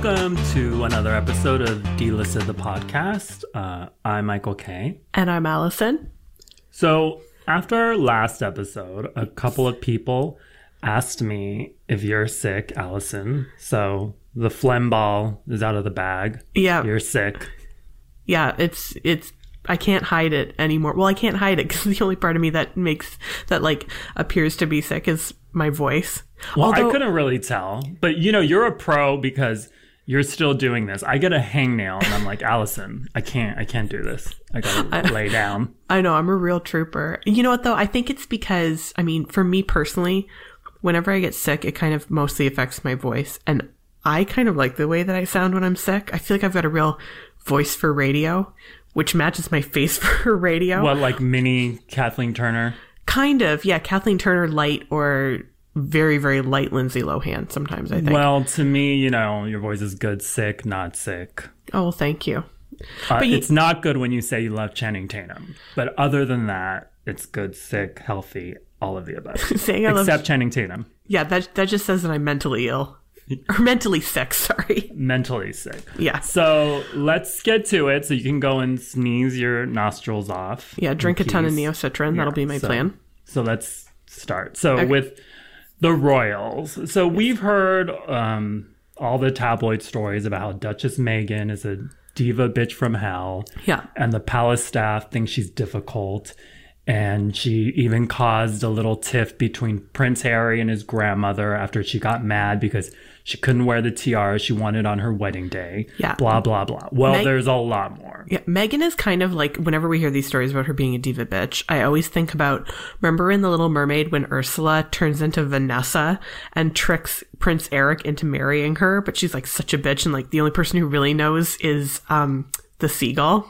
Welcome to another episode of D Delisted the podcast. Uh, I'm Michael K. And I'm Allison. So, after our last episode, a couple of people asked me if you're sick, Allison. So, the phlegm ball is out of the bag. Yeah. You're sick. Yeah, it's it's I can't hide it anymore. Well, I can't hide it because the only part of me that makes that like appears to be sick is my voice. Well, I couldn't really tell. But, you know, you're a pro because you're still doing this. I get a hangnail and I'm like, Allison, I can't, I can't do this. I gotta lay down. I know I'm a real trooper. You know what though? I think it's because I mean, for me personally, whenever I get sick, it kind of mostly affects my voice, and I kind of like the way that I sound when I'm sick. I feel like I've got a real voice for radio, which matches my face for radio. What, like mini Kathleen Turner? Kind of, yeah. Kathleen Turner light or very very light Lindsay Lohan. Sometimes I think. Well, to me, you know, your voice is good, sick, not sick. oh, thank you. Uh, you- it's not good when you say you love Channing Tatum. But other than that, it's good, sick, healthy, all of the above. Saying I love Except Channing Tatum. Yeah, that that just says that I'm mentally ill. Or mentally sick, sorry. Mentally sick. Yeah. So let's get to it so you can go and sneeze your nostrils off. Yeah, drink a ton of Neo Citran. That'll be my so- plan. So let's start. So with the royals. So we've heard um, all the tabloid stories about how Duchess Meghan is a diva bitch from hell. Yeah. And the palace staff thinks she's difficult. And she even caused a little tiff between Prince Harry and his grandmother after she got mad because she couldn't wear the tiara she wanted on her wedding day. Yeah. Blah, blah, blah. Well, Meg- there's a lot more. Yeah, Meghan is kind of like whenever we hear these stories about her being a diva bitch, I always think about remember in The Little Mermaid when Ursula turns into Vanessa and tricks Prince Eric into marrying her, but she's like such a bitch and like the only person who really knows is um the seagull.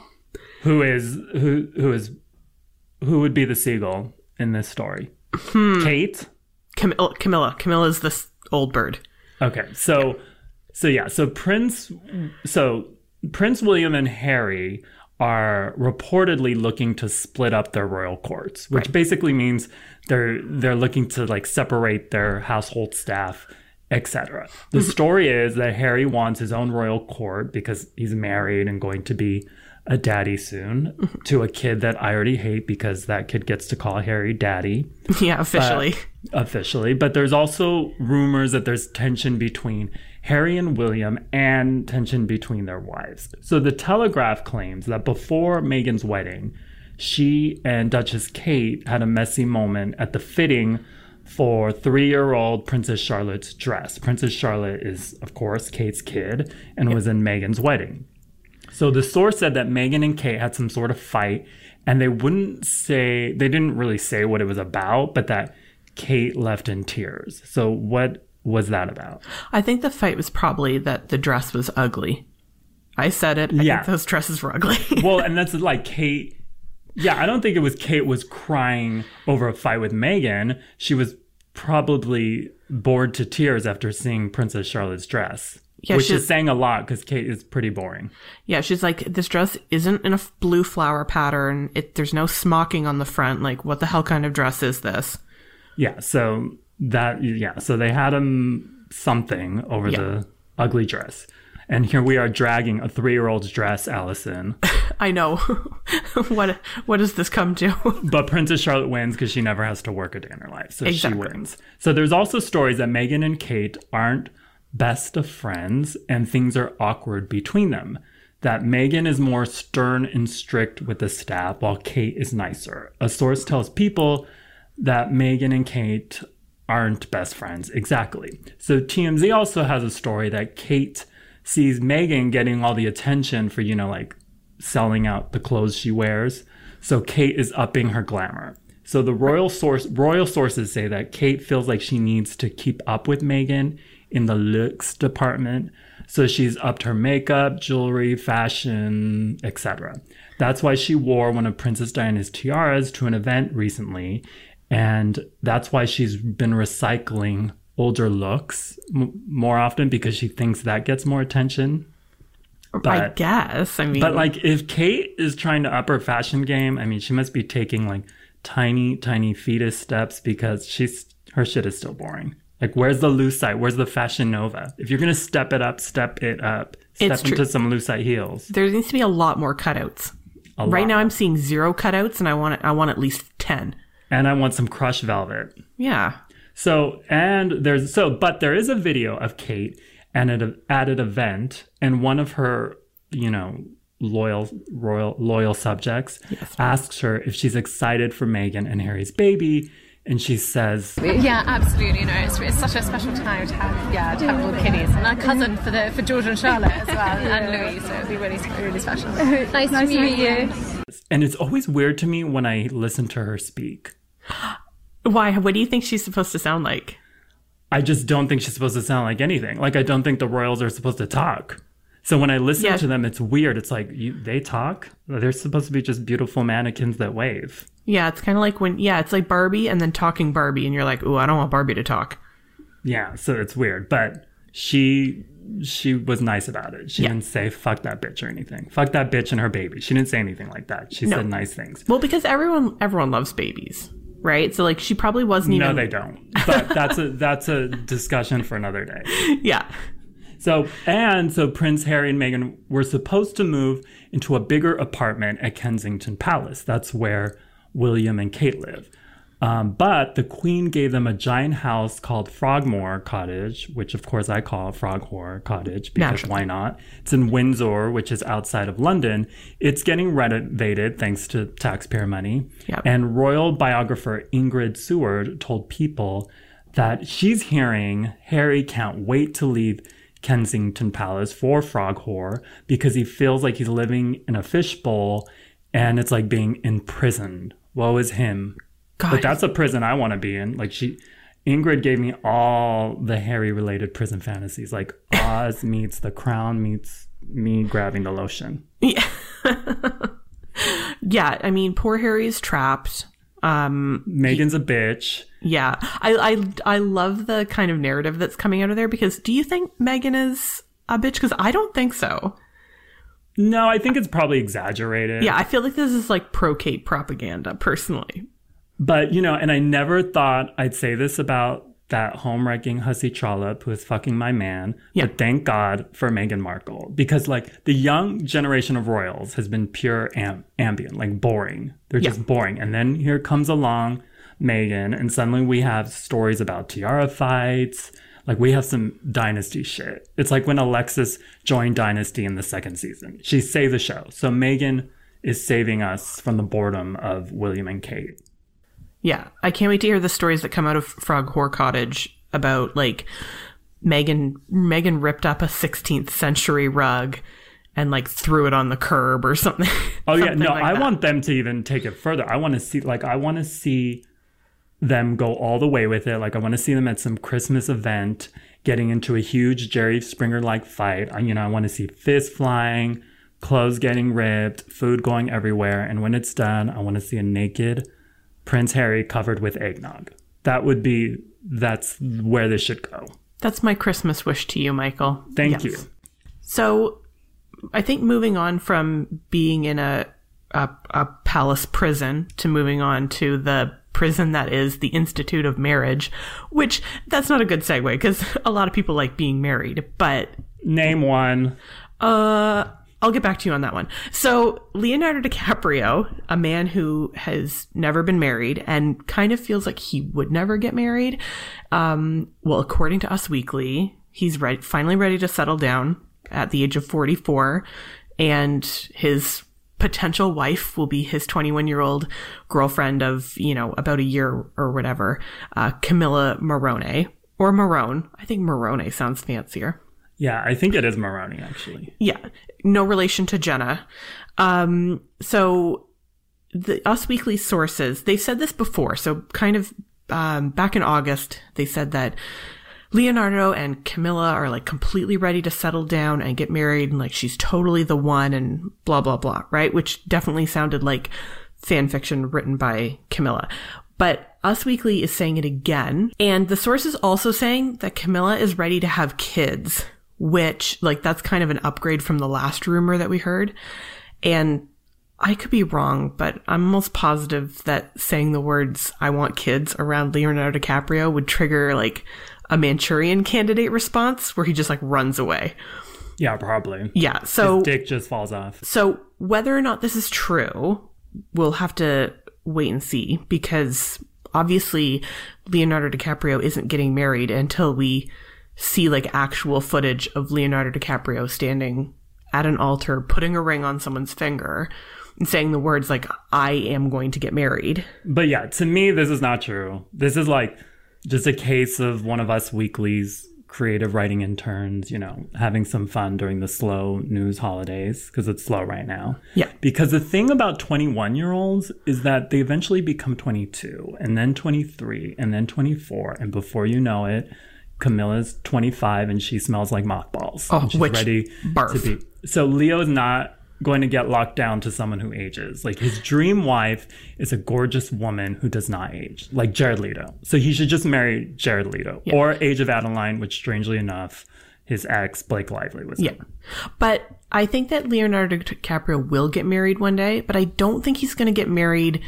Who is who who is who would be the seagull in this story? Hmm. Kate? Camilla Camilla. Camilla's this old bird. Okay, so so yeah, so Prince so Prince William and Harry are reportedly looking to split up their royal courts, which basically means they're they're looking to like separate their household staff, etc. The mm-hmm. story is that Harry wants his own royal court because he's married and going to be a daddy soon mm-hmm. to a kid that I already hate because that kid gets to call Harry daddy. Yeah, officially. Officially, but there's also rumors that there's tension between Harry and William and tension between their wives. So the Telegraph claims that before Meghan's wedding, she and Duchess Kate had a messy moment at the fitting for three year old Princess Charlotte's dress. Princess Charlotte is, of course, Kate's kid and was in Meghan's wedding. So the source said that Meghan and Kate had some sort of fight, and they wouldn't say, they didn't really say what it was about, but that Kate left in tears. So what was that about? I think the fight was probably that the dress was ugly. I said it. I Yeah. think those dresses were ugly. Well, and that's like Kate. Yeah, I don't think it was Kate was crying over a fight with Meghan. She was probably bored to tears after seeing Princess Charlotte's dress. Yeah, which is saying a lot because Kate is pretty boring. yeah, she's like, this dress isn't in a blue flower pattern. It there's no smocking on the front. Like, what the hell kind of dress is this? Yeah, so that yeah, so they had him something over the ugly dress. And here we are dragging a three year old's dress, Allison. I know. what what does this come to? But Princess Charlotte wins because she never has to work a day in her life. So Exactly. she wins. So there's also stories that Meghan and Kate aren't best of friends and things are awkward between them. That Meghan is more stern and strict with the staff while Kate is nicer. A source tells people that Meghan and Kate aren't best friends. Exactly. So TMZ also has a story that Kate sees Meghan getting all the attention for, you know, like selling out the clothes she wears. So Kate is upping her glamour. So the royal source royal sources say that Kate feels like she needs to keep up with Meghan in the looks department. So she's upped her makeup, jewelry, fashion, etc. That's why she wore one of Princess Diana's tiaras to an event recently, and that's why she's been recycling older looks m- more often because she thinks that gets more attention. Oh, I guess. I mean, But like, if Kate is trying to up her fashion game, I mean, she must be taking like tiny, tiny fetus steps because she's her shit is still boring. Like, where's the lucite? Where's the fashion nova? If you're gonna step it up, step it up. Step It's true. into some lucite heels. There needs to be a lot more cutouts. A Right lot. now, I'm seeing zero cutouts, and I want I want at least ten. And I want some crushed velvet. Yeah, So, and there's so, but there is a video of Kate and at, a, at an event, and one of her, you know, loyal, royal, loyal subjects asks her if she's excited for Meghan and Harry's baby, and she says, Yeah, absolutely. No, it's, it's such a special time to have yeah to have all the kiddies and our cousin for the for George and Charlotte as well and Louis. So it'll be really really special. nice, to meet you. and it's always weird to me when I listen to her speak. Why? What do you think she's supposed to sound like? I just don't think she's supposed to sound like anything. Like I don't think the royals are supposed to talk. So when I listen Yeah. to them, it's weird. It's like you, they talk. They're supposed to be just beautiful mannequins that wave. Yeah, it's kind of like when yeah, it's like Barbie and then talking Barbie, and you're like, ooh, I don't want Barbie to talk. Yeah, so it's weird. But she she was nice about it. She Yeah. didn't say fuck that bitch or anything. Fuck that bitch and her baby. She didn't say anything like that. She said nice things. Well, because everyone everyone loves babies, right? So like she probably wasn't No, even. they don't. But that's a that's a discussion for another day. yeah, So and so Prince Harry and Meghan were supposed to move into a bigger apartment at Kensington Palace. That's where William and Kate live. Um, but the Queen gave them a giant house called Frogmore Cottage, which of course I call Froghore Cottage because Naturally. why not? It's in Windsor, which is outside of London. It's getting renovated thanks to taxpayer money. Yep. And royal biographer Ingrid Seward told People that she's hearing Harry can't wait to leave Kensington Palace for Froghore because he feels like he's living in a fishbowl and it's like being imprisoned. Woe is him. God, But that's a prison I want to be in. Like she, Ingrid gave me all the Harry related prison fantasies. Like Oz meets the Crown meets me grabbing the lotion. yeah. yeah. I mean, poor Harry's trapped. Um, Meghan's a bitch. yeah, I I I love the kind of narrative that's coming out of there because do you think Meghan is a bitch? Because I don't think so. No, I think it's probably exaggerated. Yeah, I feel like this is like pro Kate propaganda, personally. But, you know, and I never thought I'd say this about that home wrecking hussy trollop who is fucking my man. Yeah. But thank God for Meghan Markle. Because, like, the young generation of royals has been pure am- ambient, like boring. They're just boring. And then here comes along Meghan, and suddenly we have stories about tiara fights. Like, we have some dynasty shit. It's like when Alexis joined Dynasty in the second season. She saved the show. So Meghan is saving us from the boredom of William and Kate. Yeah, I can't wait to hear the stories that come out of Frog Whore Cottage about like Meghan. Meghan ripped up a 16th century rug and like threw it on the curb or something. Oh yeah, something no, like I that. want them to even take it further. I want to see like I want to see them go all the way with it. Like I want to see them at some Christmas event getting into a huge Jerry Springer like fight. I, you know, I want to see fists flying, clothes getting ripped, food going everywhere, and when it's done, I want to see a naked Prince Harry covered with eggnog. That would be that's where this should go. That's my Christmas wish to you, Michael. Thank Yes. you. So, I think moving on from being in a, a a palace prison to moving on to the prison that is the Institute of Marriage, which that's not a good segue because a lot of people like being married, but Name one. uh, I'll get back to you on that one. So, Leonardo DiCaprio, a man who has never been married and kind of feels like he would never get married. Um, well, according to Us Weekly, he's ready, finally ready to settle down at the age of 44 and his potential wife will be his 21 year old girlfriend of, you know, about a year or whatever, uh, Camilla Marone or Marone. I think Marone sounds fancier. Yeah, I think it is Maroney actually. Yeah, no relation to Jenna. Um, so the Us Weekly sources, they've said this before. So kind of um, back in August, they said that Leonardo and Camilla are like completely ready to settle down and get married, and like she's totally the one, and blah blah blah, right? Which definitely sounded like fan fiction written by Camilla. But Us Weekly is saying it again, and the source is also saying that Camilla is ready to have kids, which like that's kind of an upgrade from the last rumor that we heard. And I could be wrong, but I'm almost positive that saying the words "I want kids" around Leonardo DiCaprio would trigger like a Manchurian candidate response where he just like runs away. Yeah, probably. Yeah. So Dick just falls off. so whether or not this is true, we'll have to wait and see because obviously Leonardo DiCaprio isn't getting married until we see like actual footage of Leonardo DiCaprio standing at an altar putting a ring on someone's finger and saying the words like I am going to get married. But yeah, to me, this is not true. This is like just a case of one of us weeklies creative writing interns, you know, having some fun during the slow news holidays because it's slow right now. Yeah. Because the thing about 21 year olds is that they eventually become 22 and then 23 and then 24. And before you know it, Camilla's 25 and she smells like mothballs. Oh, and she's which- ready barf. to be. So Leo's not going to get locked down to someone who ages. Like his dream wife is a gorgeous woman who does not age, like Jared Leto. So he should just marry Jared Leto or Age of Adaline, which strangely enough, his ex Blake Lively was. Yeah. in. But I think that Leonardo DiCaprio will get married one day, but I don't think he's going to get married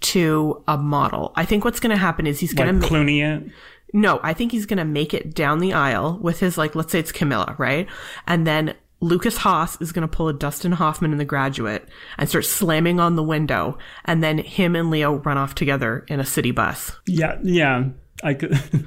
to a model. I think what's going to happen is he's going Like to Clooney it. No, I think he's going to make it down the aisle with his, like, let's say it's Camilla, right? And then Lukas Haas is going to pull a Dustin Hoffman in the graduate and start slamming on the window. And then him and Leo run off together in a city bus. Yeah, yeah. I could.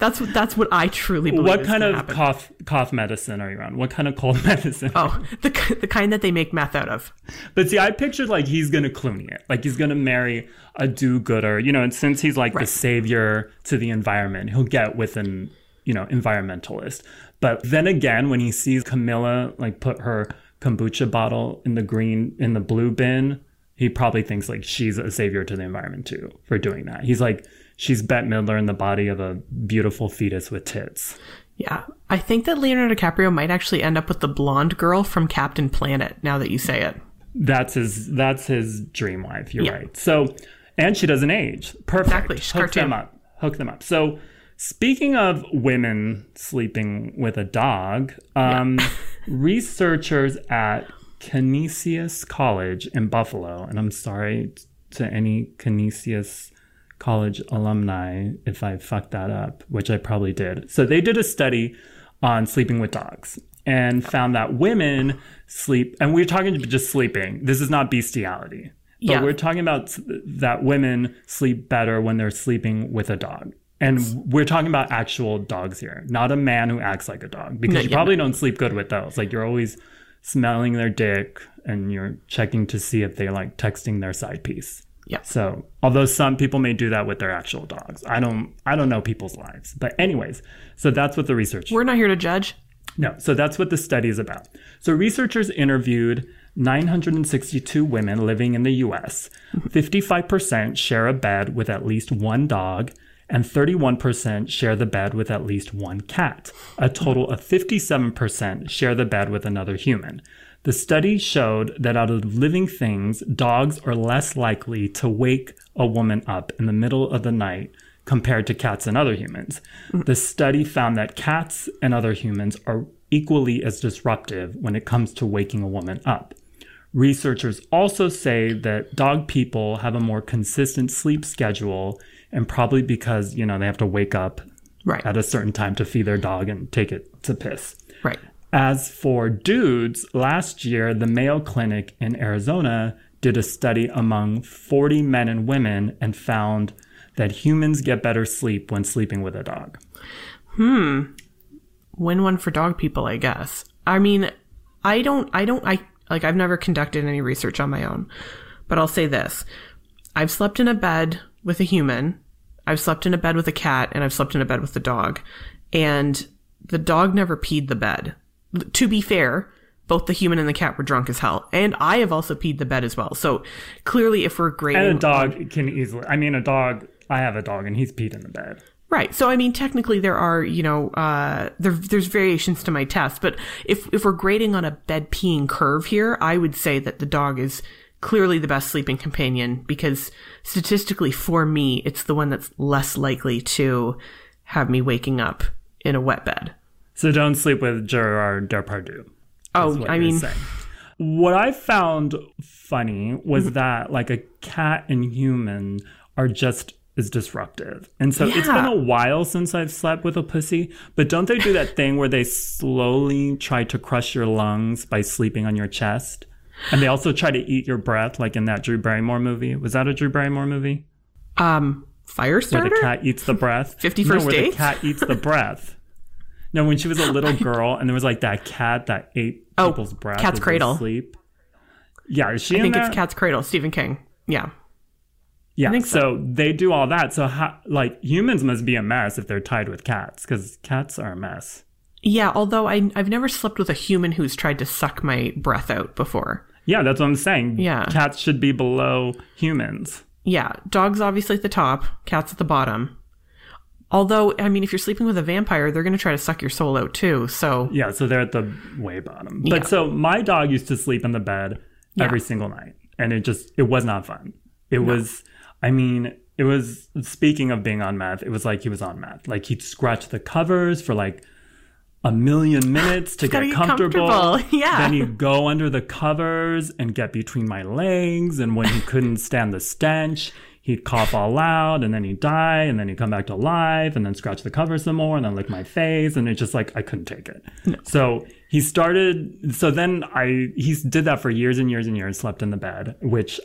That's what, that's what I truly believe. what kind of happen. cough cough medicine are you on? What kind of cold medicine? Oh, the, the kind that they make meth out of. But see, I pictured like he's gonna Clooney it, like he's gonna marry a do-gooder, you know. And since he's like the savior to the environment, he'll get with an you know environmentalist. But then again, when he sees Camilla like put her kombucha bottle in the green in the blue bin, he probably thinks like she's a savior to the environment too for doing that. He's like she's Bette Midler in the body of a beautiful fetus with tits. Yeah. I think that Leonardo DiCaprio might actually end up with the blonde girl from Captain Planet now that you say it. That's his. That's his dream wife. You're Yeah. right. So, and she doesn't age. Perfect. Exactly. Hook them up. Hook them up. So, speaking of women sleeping with a dog, um, researchers at Canisius College in Buffalo, and I'm sorry to any Canisius College alumni if I fucked that up, which I probably did. So they did a study on sleeping with dogs and found that women sleep, and we're talking just sleeping. This is not bestiality. But Yeah. we're talking about that women sleep better when they're sleeping with a dog. And we're talking about actual dogs here, not a man who acts like a dog, because No, you yeah, probably don't sleep good with those. Like you're always smelling their dick and you're checking to see if they're like texting their side piece. Yeah. So, although some people may do that with their actual dogs, I don't I don't know people's lives. But anyways, so that's what the research We're not here to judge. no, so that's what the study is about. So researchers interviewed 962 women living in the US. 55% share a bed with at least one dog, and 31% share the bed with at least one cat. A total of 57% share the bed with another human. The study showed that out of living things, dogs are less likely to wake a woman up in the middle of the night compared to cats and other humans. Mm. The study found that cats and other humans are equally as disruptive when it comes to waking a woman up. Researchers also say that dog people have a more consistent sleep schedule and probably because, you know, they have to wake up Right. at a certain time to feed their dog and take it to piss. Right. As for dudes, last year, the Mayo Clinic in Arizona did a study among 40 men and women and found that humans get better sleep when sleeping with a dog. Hmm. Win one for dog people, I guess. I mean, I don't, I don't, I, like, I've never conducted any research on my own, but I'll say this. I've slept in a bed with a human, I've slept in a bed with a cat, and I've slept in a bed with a dog. And the dog never peed the bed. To be fair, both the human and the cat were drunk as hell. And I have also peed the bed as well. So clearly, if we're grading. And a dog can easily, I mean, a dog, I have a dog and he's peed in the bed. Right. So I mean, technically, there are you know uh, there there's variations to my test, but if if we're grading on a bed peeing curve here, I would say that the dog is clearly the best sleeping companion because statistically, for me, it's the one that's less likely to have me waking up in a wet bed. So don't sleep with Gerard Depardieu. Oh, I mean, saying. what I found funny was Mm-hmm. that like a cat and human are just is disruptive. And so it's been a while since I've slept with a pussy, but don't they do that thing where they slowly try to crush your lungs by sleeping on your chest? And they also try to eat your breath, like in that Drew Barrymore movie. Was that a Drew Barrymore movie? Um, Where Firestarter? the cat eats the breath? 50 no, First where the cat eats the breath. No, when she was a little girl and there was like that cat that ate Oh, people's breath. Cat's Cradle. Sleep. Yeah, is she I in think that? it's Cat's Cradle, Stephen King. Yeah. Yeah, think so. they do all that. So, how, like, humans must be a mess if they're tied with cats because cats are a mess. Yeah, although I, I've never slept with a human who's tried to suck my breath out before. Yeah, that's what I'm saying. Yeah. Cats should be below humans. Yeah, dogs obviously at the top, cats at the bottom. Although, I mean, if you're sleeping with a vampire, they're going to try to suck your soul out too. So, Yeah, so they're at the way bottom. But Yeah. so my dog used to sleep in the bed every single night, and it just it was not fun. It was, I mean, it was. Speaking of being on meth, it was like he was on meth. Like he'd scratch the covers for like a million minutes to get comfortable. comfortable. Yeah. Then he'd go under the covers and get between my legs, and when he couldn't stand the stench. He'd cough all loud and then he'd die and then he'd come back to life and then scratch the cover some more and then lick my face and it just like I couldn't take it. So he started so then I he did that for years and years and years, slept in the bed, which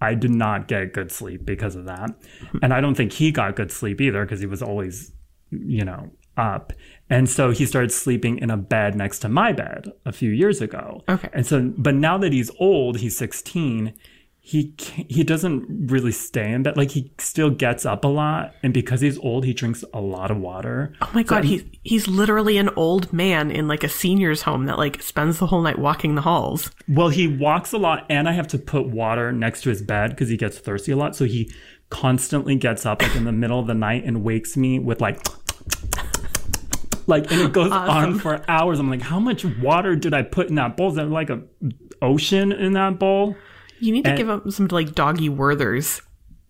I did not get good sleep because of that. Hmm. And I don't think he got good sleep either because he was always, you know, up. And so he started sleeping in a bed next to my bed a few years ago. Okay. And so, but now that he's old, he's 16, he he doesn't really stay in bed. Like he still gets up a lot. And because he's old, he drinks a lot of water. oh my god, he's he's literally an old man in like a senior's home that like spends the whole night walking the halls. Well, he walks a lot, and I have to put water next to his bed because he gets thirsty a lot. So he constantly gets up like in the middle of the night and wakes me with like, like, and it goes on for hours. I'm like, how much water did I put in that bowl? Is there like a ocean in that bowl? You need to And- give him some like doggy Werthers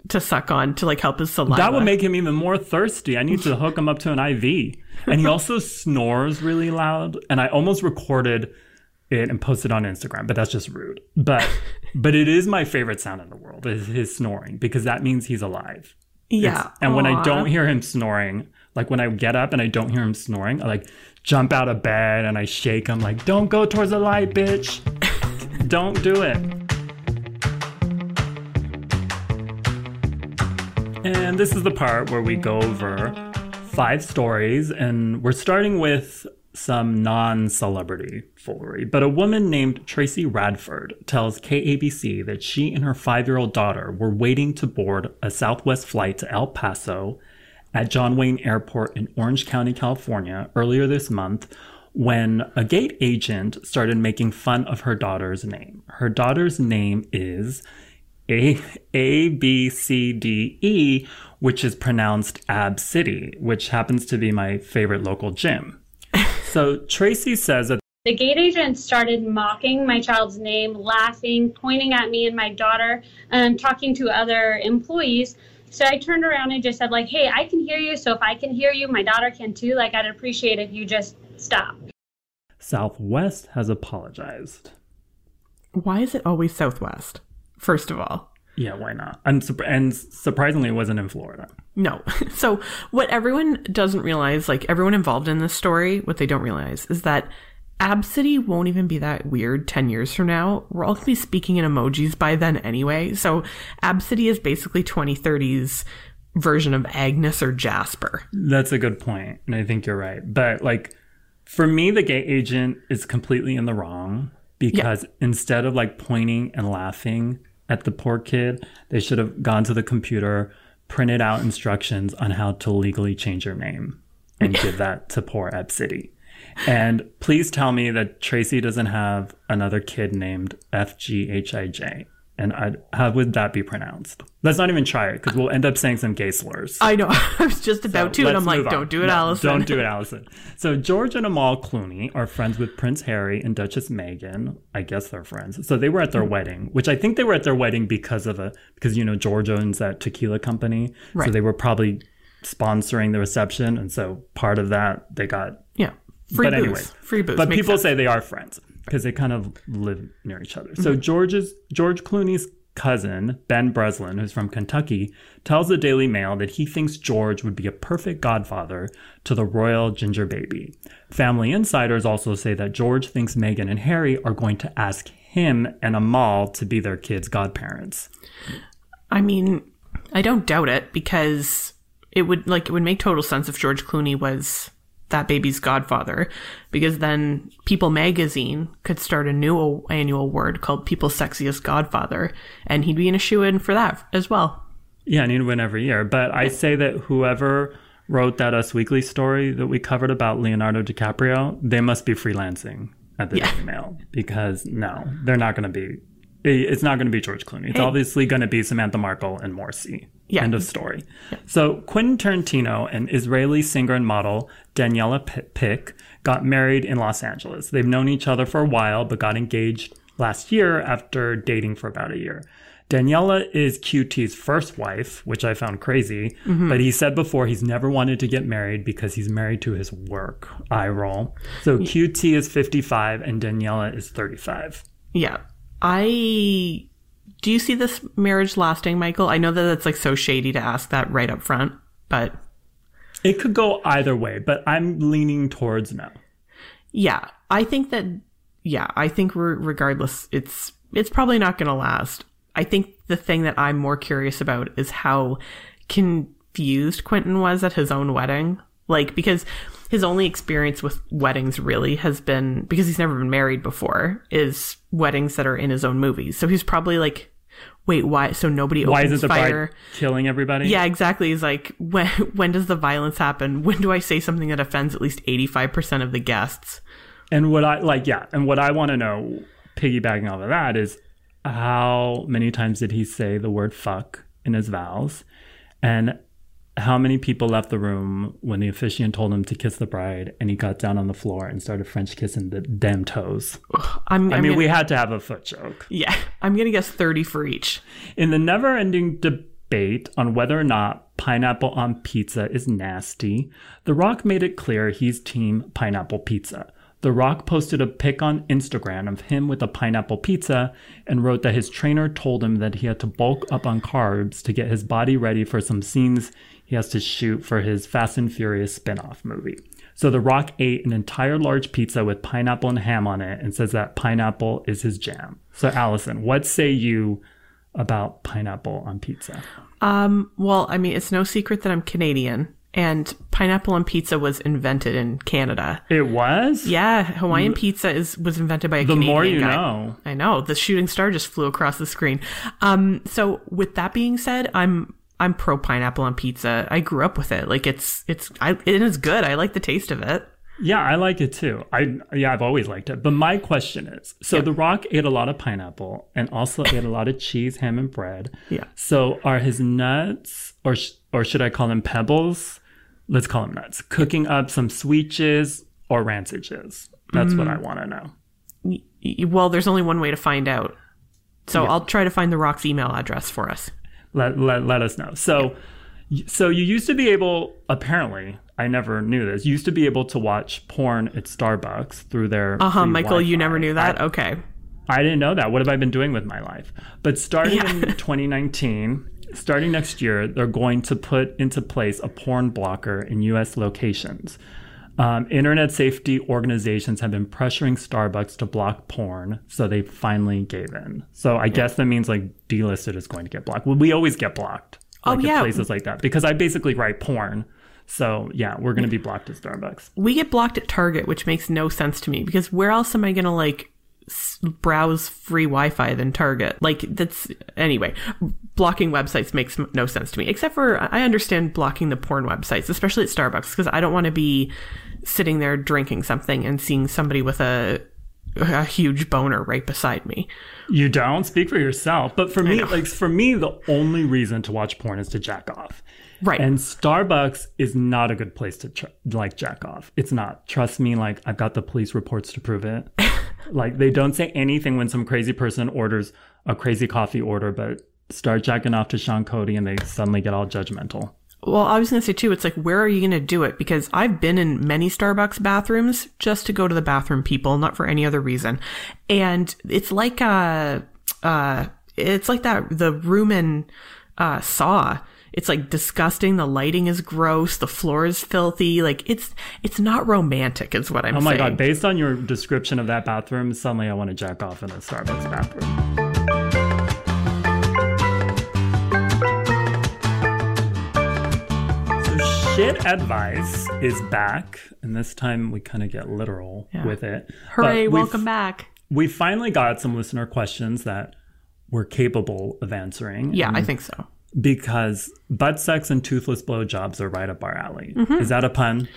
to suck on to like help his saliva. That would make him even more thirsty. I need to hook him up to an IV. And he also snores really loud. And I almost recorded it and posted on Instagram, but that's just rude. But but it is my favorite sound in the world is his snoring because that means he's alive. yeah. And when I don't hear him snoring, like when I get up and I don't hear him snoring, I like jump out of bed and I shake him like, "Don't go towards the light, bitch. don't do it." And this is the part where we go over five stories, and we're starting with some non celebrity foolery. But a woman named Traci Redford tells KABC that she and her five year old daughter were waiting to board a Southwest flight to El Paso at John Wayne Airport in Orange County, California, earlier this month when a gate agent started making fun of her daughter's name. Her daughter's name is a A B C D E, which is pronounced Ab City, which happens to be my favorite local gym. So Traci says that The gate agent started mocking my child's name, laughing, pointing at me and my daughter, um, talking to other employees. So I turned around and just said, like, hey, I can hear you. So if I can hear you, my daughter can too. Like, I'd appreciate if you just stop. Southwest has apologized. Why is it always Southwest? First of all. Yeah, why not? And, and surprisingly, it wasn't in Florida. No. So, what everyone doesn't realize, like everyone involved in this story, what they don't realize is that Ab City won't even be that weird 10 years from now. We're all going to be speaking in emojis by then anyway. So, Ab City is basically 2030's version of Agnes or Jasper. That's a good point, and I think you're right. But like, for me, the gay agent is completely in the wrong because instead of like pointing and laughing at the poor kid, they should have gone to the computer, printed out instructions on how to legally change your name, and give that to poor Ep City. And please tell me that Traci doesn't have another kid named FGHIJ. And I, how would that be pronounced? Let's not even try it because we'll end up saying some gay slurs. I know. I was just about to, and I'm like, on. don't do it, No, Allison. Don't do it, Allison. So George and Amal Clooney are friends with Prince Harry and Duchess Meghan. I guess they're friends. So they were at their mm-hmm. wedding, which I think they were at their wedding because of a because you know George owns that tequila company. right. So they were probably sponsoring the reception, and so part of that they got. Yeah. Free but booze. anyway, Free booze. But people sense. say they are friends because they kind of live near each other. Mm-hmm. So George's George Clooney's cousin, Ben Breslin, who's from Kentucky, tells the Daily Mail that he thinks George would be a perfect godfather to the royal ginger baby. Family insiders also say that George thinks Meghan and Harry are going to ask him and Amal to be their kids' godparents. I mean, I don't doubt it because it would like it would make total sense if George Clooney was that baby's godfather because then People magazine could start a new annual award called People's Sexiest Godfather and he'd be in a shoe in for that as well. Yeah, and he'd win every year. But I say that whoever wrote that Us Weekly story that we covered about Leonardo DiCaprio, they must be freelancing at the Yeah. Daily Mail because no, they're not going to be. It's not going to be George Clooney. It's Hey. obviously going to be Samantha Markle and Morsi. Yeah. End of story. So Quentin Tarantino and Israeli singer and model Daniela Pick got married in Los Angeles. They've known each other for a while, but got engaged last year after dating for about a year. Daniela is QT's first wife, which I found crazy, mm-hmm. but he said before he's never wanted to get married because he's married to his work. I roll. So QT is 55 and Daniela is 35. Yeah. I do you see this marriage lasting, Michael? I know that it's like so shady to ask that right up front, but It could go either way, but I'm leaning towards no. yeah, I think that yeah, I think re- regardless, it's it's probably not going to last. I think the thing that I'm more curious about is how confused Quentin was at his own wedding. Like because his only experience with weddings really has been because he's never been married before is weddings that are in his own movies. So he's probably like, wait, why? So nobody Why opens is it the fire. killing everybody? Yeah, exactly. He's like, when when does the violence happen? When do I say something that offends at least eighty five percent of the guests? And what I like, yeah, and what I want to know, piggybacking off of that, is how many times did he say the word fuck in his vows? And how many people left the room when the officiant told him to kiss the bride and he got down on the floor and started French kissing the damn toes? I'm, I I'm mean, gonna, we had to have a foot joke. yeah, I'm gonna guess thirty for each. In the never ending debate on whether or not pineapple on pizza is nasty, The Rock made it clear he's team pineapple pizza. The Rock posted a pic on Instagram of him with a pineapple pizza and wrote that his trainer told him that he had to bulk up on carbs to get his body ready for some scenes he has to shoot for his Fast and Furious spin off movie. So The Rock ate an entire large pizza with pineapple and ham on it and says that pineapple is his jam. So, Allison, what say you about pineapple on pizza? Um, well, I mean, it's no secret that I'm Canadian, and pineapple on pizza was invented in Canada. It was? Yeah, Hawaiian pizza is was invented by a The Canadian more you guy. know. I know the shooting star just flew across the screen. Um, so with that being said, I'm I'm pro pineapple on pizza. I grew up with it. Like it's it's I it is good. I like the taste of it. Yeah, I like it too. I yeah, I've always liked it. But my question is, so The Rock ate a lot of pineapple and also ate a lot of cheese, ham, and bread. Yeah. So are his nuts, or sh- or should I call them pebbles? Let's call them nuts. Cooking up some sweet jizz or rancid jizz. That's what I want to know. Well, there's only one way to find out. So I'll try to find the Rock's email address for us. let, let, let us know. So, so you used to be able, apparently, I never knew this. You used to be able to watch porn at Starbucks through their. Uh huh, Michael. You Wi-Fi. never knew that. I, okay. I didn't know that. What have I been doing with my life? But starting Yeah. in 2019, starting next year, they're going to put into place a porn blocker in U.S. locations. Um, internet safety organizations have been pressuring Starbucks to block porn, so they finally gave in. So I guess that means like delisted is going to get blocked. Well, we always get blocked. Oh, Like, at yeah. places like that because I basically write porn. So yeah, we're going to be blocked at Starbucks. We get blocked at Target, which makes no sense to me because where else am I going to like browse free Wi-Fi than Target? Like that's anyway. Blocking websites makes no sense to me, except for I understand blocking the porn websites, especially at Starbucks, because I don't want to be sitting there drinking something and seeing somebody with a a huge boner right beside me. You don't speak for yourself, but for me, like for me, the only reason to watch porn is to jack off. Right. And Starbucks is not a good place to tr- like jack off. It's not. Trust me. Like I've got the police reports to prove it. like they don't say anything when some crazy person orders a crazy coffee order, but start jacking off to Sean Cody and they suddenly get all judgmental. Well, I was going to say too, it's like, where are you going to do it? Because I've been in many Starbucks bathrooms just to go to the bathroom, people, not for any other reason. And it's like, uh, uh, it's like that the room in uh, Saw. It's like disgusting. The lighting is gross. The floor is filthy. Like it's it's not romantic, is what I'm saying. Oh my saying. god, based on your description of that bathroom, suddenly I want to jack off in a Starbucks bathroom. So shit advice is back, and this time we kind of get literal Yeah. with it. Hooray! Welcome back. We finally got some listener questions that we're capable of answering. Yeah, I think so. Because butt sex and toothless blowjobs are right up our alley. Mm-hmm. Is that a pun?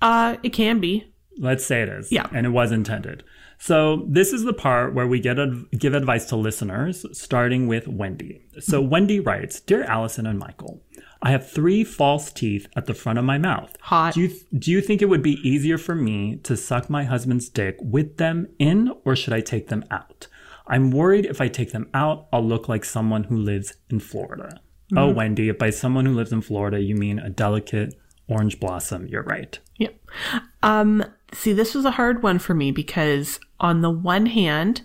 Uh, it can be. Let's say it is. Yeah. And it was intended. So this is the part where we get ad- give advice to listeners, starting with Wendy. So Wendy writes, "Dear Allison and Michael, I have three false teeth at the front of my mouth. Hot. Do you th- do you think it would be easier for me to suck my husband's dick with them in, or should I take them out? I'm worried if I take them out, I'll look like someone who lives in Florida. Oh, Wendy, by someone who lives in Florida you mean a delicate orange blossom, you're right. Yeah. Um, see, this was a hard one for me because on the one hand,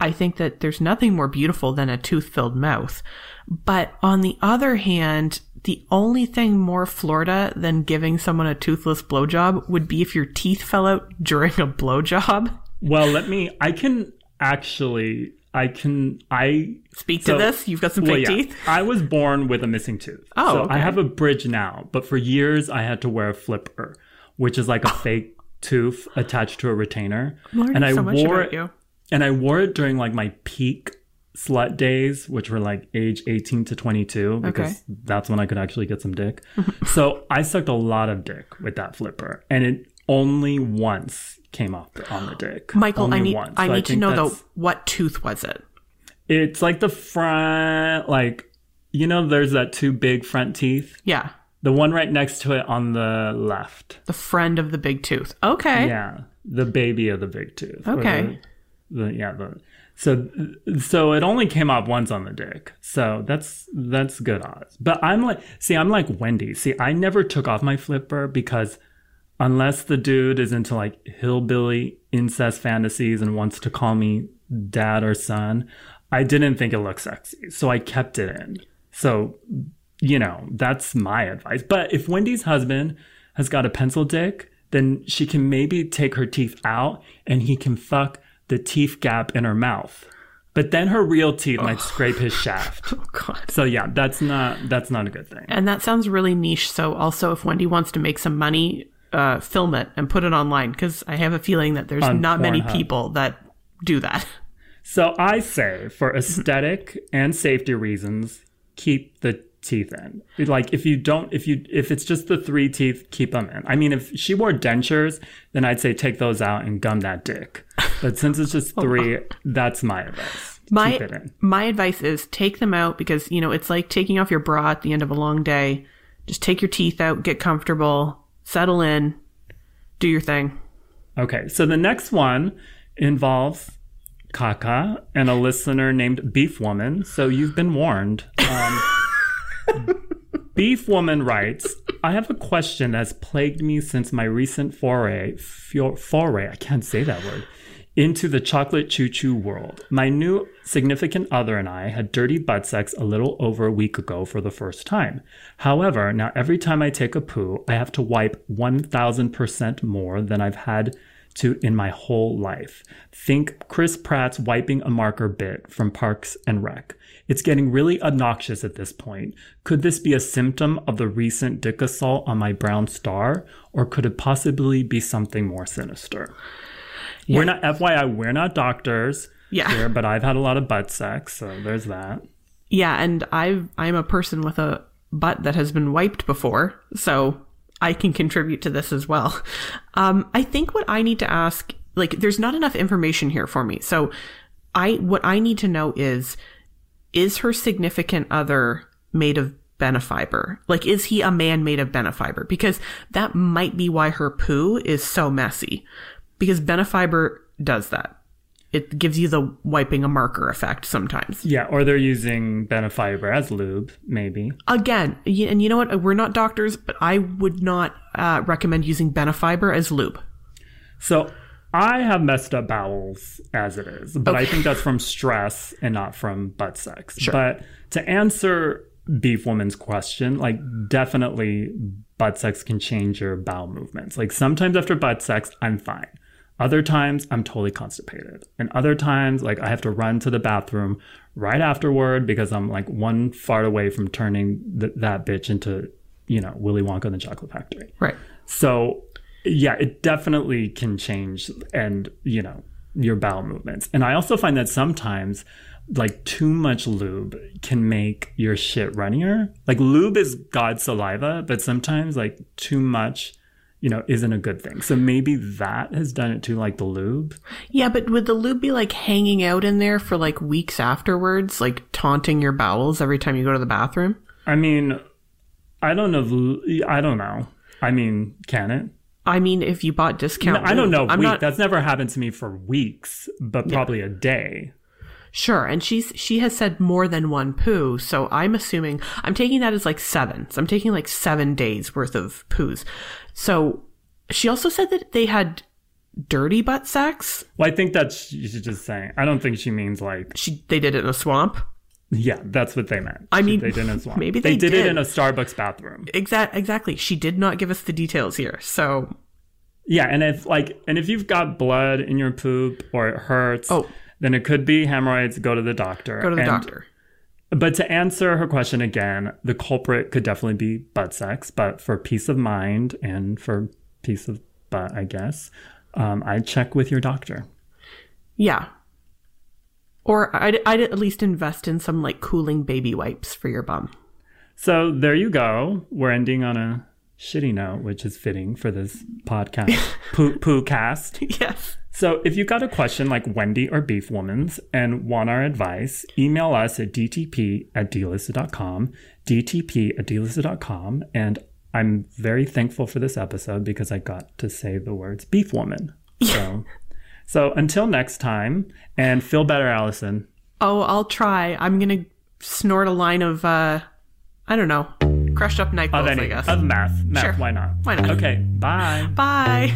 I think that there's nothing more beautiful than a tooth filled mouth. But on the other hand, the only thing more Florida than giving someone a toothless blowjob would be if your teeth fell out during a blowjob. Well, let me. I can actually. I can. I Speak so- to this. You've got some well, yeah. teeth. I was born with a missing tooth. Oh, so okay. I have a bridge now, but for years I had to wear a flipper, which is like a oh. fake tooth attached to a retainer. Learning and I so much wore about it, you. and I wore it during like my peak slut days, which were like age 18 to 22, because Okay. that's when I could actually get some dick. so I sucked a lot of dick with that flipper, and it only once came off on the dick. Michael, Only I need once. I So need to know though what tooth was it? It's like the front, like you know, there's that two big front teeth. Yeah, The one right next to it on the left. the friend of the big tooth. Okay. Yeah, the baby of the big tooth. Okay. The, the yeah the so so it only came off once on the dick. So that's that's good odds. But I'm like, see, I'm like Wendy. See, I never took off my flipper because unless the dude is into like hillbilly incest fantasies and wants to call me dad or son, I didn't think it looked sexy. So I kept it in. So, you know, that's my advice. But if Wendy's husband has got a pencil dick, then she can maybe take her teeth out and he can fuck the teeth gap in her mouth. But then her real teeth might scrape his oh, shaft. Oh God. So yeah, that's not that's not a good thing. And that sounds really niche. So also, if Wendy wants to make some money, uh, film it and put it online because I have a feeling that there's On not many people that do that. So I say for aesthetic and safety reasons, keep the teeth in. Like if you don't, if you if it's just the three teeth, keep them in. I mean, if she wore dentures, then I'd say take those out and gum that dick. But since it's just three, that's my advice. My keep it in. my advice is take them out because you know it's like taking off your bra at the end of a long day. Just take your teeth out, get comfortable, settle in, do your thing. Okay, so the next one involves Kaka and a listener named Beef Woman. So you've been warned. Um, Beef Woman writes, I have a question that's plagued me since my recent foray, foray, I can't say that word, into the chocolate choo choo world. My new significant other and I had dirty butt sex a little over a week ago for the first time. However, now every time I take a poo, I have to wipe 1000% more than I've had to in my whole life. Think Chris Pratt's wiping a marker bit from Parks and Rec. It's getting really obnoxious at this point. Could this be a symptom of the recent dick assault on my brown star, or could it possibly be something more sinister? We're not FYI, we're not doctors Yeah. here, but I've had a lot of butt sex, so there's that. Yeah, and I've I'm a person with a butt that has been wiped before, so I can contribute to this as well. Um, I think what I need to ask, like, there's not enough information here for me. So, I what I need to know is, is her significant other made of benefiber? Like, is he a man made of benefiber? Because that might be why her poo is so messy. Because benefiber does that. It gives you the wiping a marker effect sometimes. Yeah, or they're using benefiber as lube, maybe. Again, and you know what? We're not doctors, but I would not uh, recommend using benefiber as lube. So I have messed up bowels as it is, but I think that's from stress and not from butt sex. Sure. But to answer Beef Woman's question, like definitely butt sex can change your bowel movements. Like sometimes after butt sex, I'm fine. Other times I'm totally constipated. And other times, like I have to run to the bathroom right afterward because I'm like one fart away from turning th- that bitch into, you know, Willy Wonka and the Chocolate Factory. Right. So, yeah, it definitely can change and, you know, your bowel movements. And I also find that sometimes like too much lube can make your shit runnier. Like lube is God's saliva, but sometimes like too much, you know, isn't a good thing. So maybe that has done it to like the lube. Yeah, but would the lube be like hanging out in there for like weeks afterwards, like taunting your bowels every time you go to the bathroom? I mean, I don't know. I don't know. I mean, can it? I mean, if you bought discount, I don't know. Week. not That's never happened to me for weeks, but probably a day. Sure. And she's she has said more than one poo, so I'm assuming I'm taking that as like seven. So I'm taking like seven days worth of poos. So she also said that they had dirty butt sex. Well, I think that's she's just saying. I don't think she means like She they did it in a swamp. Yeah, that's what they meant. I mean, they didn't. swap. maybe they, they did, it in a Starbucks bathroom. Exact exactly. She did not give us the details here. So Yeah, and if like, and if you've got blood in your poop or it hurts, Oh. Then it could be hemorrhoids. Go to the doctor. go to the And- doctor. But to answer her question again, the culprit could definitely be butt sex. But for peace of mind and for peace of butt, I guess, um, I'd check with your doctor. Yeah. Or I'd, I'd at least invest in some like cooling baby wipes for your bum. So there you go. We're ending on a shitty note, which is fitting for this podcast, poo poo cast. Yes. So if you got a question like Wendy or Beef Woman's and want our advice, email us at dtp at dlisted.com, dtp at dlisted.com. And I'm very thankful for this episode because I got to say the words Beef Woman. So, so until next time, and feel better, Allison. Oh, I'll try. I'm gonna snort a line of uh I don't know. Crushed up night Of I guess. of math. Math, Sure. why not? Why not? Okay, bye. Bye.